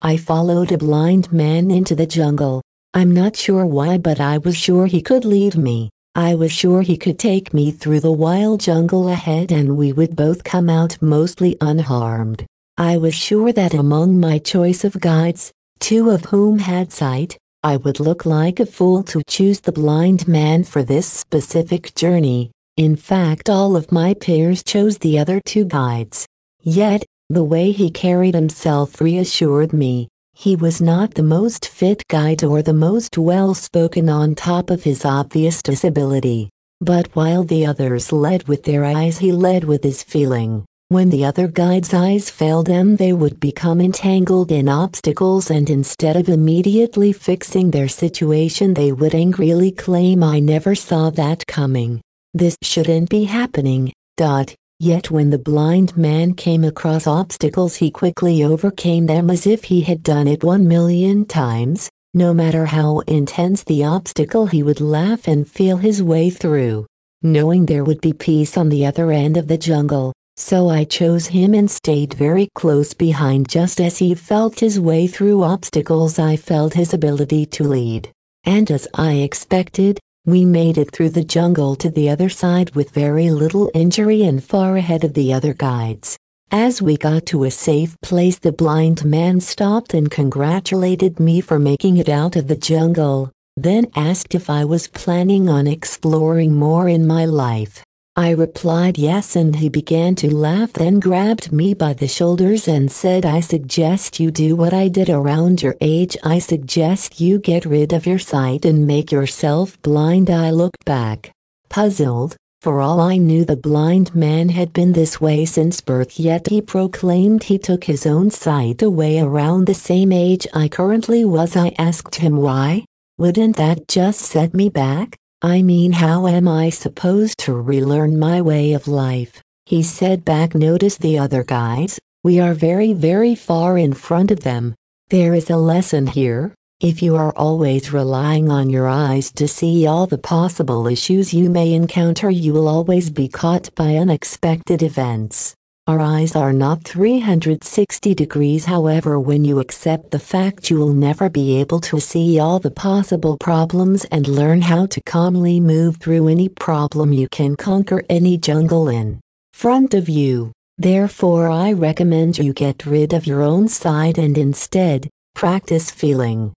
I followed a blind man into the jungle. I'm not sure why but I was sure he could lead me. I was sure he could take me through the wild jungle ahead and we would both come out mostly unharmed. I was sure that among my choice of guides, two of whom had sight, I would look like a fool to choose the blind man for this specific journey. In fact all of my peers chose the other two guides. Yet, the way he carried himself reassured me. He was not the most fit guide or the most well-spoken on top of his obvious disability. But while the others led with their eyes he led with his feeling. When the other guide's eyes failed them they would become entangled in obstacles and instead of immediately fixing their situation they would angrily claim I never saw that coming. This shouldn't be happening, dot. Yet when the blind man came across obstacles he quickly overcame them as if he had done it one million times, no matter how intense the obstacle he would laugh and feel his way through, knowing there would be peace on the other end of the jungle. So I chose him and stayed very close behind just as he felt his way through obstacles I felt his ability to lead. And as I expected, we made it through the jungle to the other side with very little injury and far ahead of the other guides. As we got to a safe place the blind man stopped and congratulated me for making it out of the jungle, then asked if I was planning on exploring more in my life. I replied yes and he began to laugh then grabbed me by the shoulders and said I suggest you do what I did around your age. I suggest you get rid of your sight and make yourself blind. I looked back, puzzled, for all I knew the blind man had been this way since birth yet he proclaimed he took his own sight away around the same age I currently was. I asked him why, wouldn't that just set me back? I mean how am I supposed to relearn my way of life? He said back notice the other guys, we are very very far in front of them. There is a lesson here, if you are always relying on your eyes to see all the possible issues you may encounter you will always be caught by unexpected events. Our eyes are not 360 degrees however when you accept the fact you will never be able to see all the possible problems and learn how to calmly move through any problem you can conquer any jungle in front of you. Therefore I recommend you get rid of your own side and instead, practice feeling.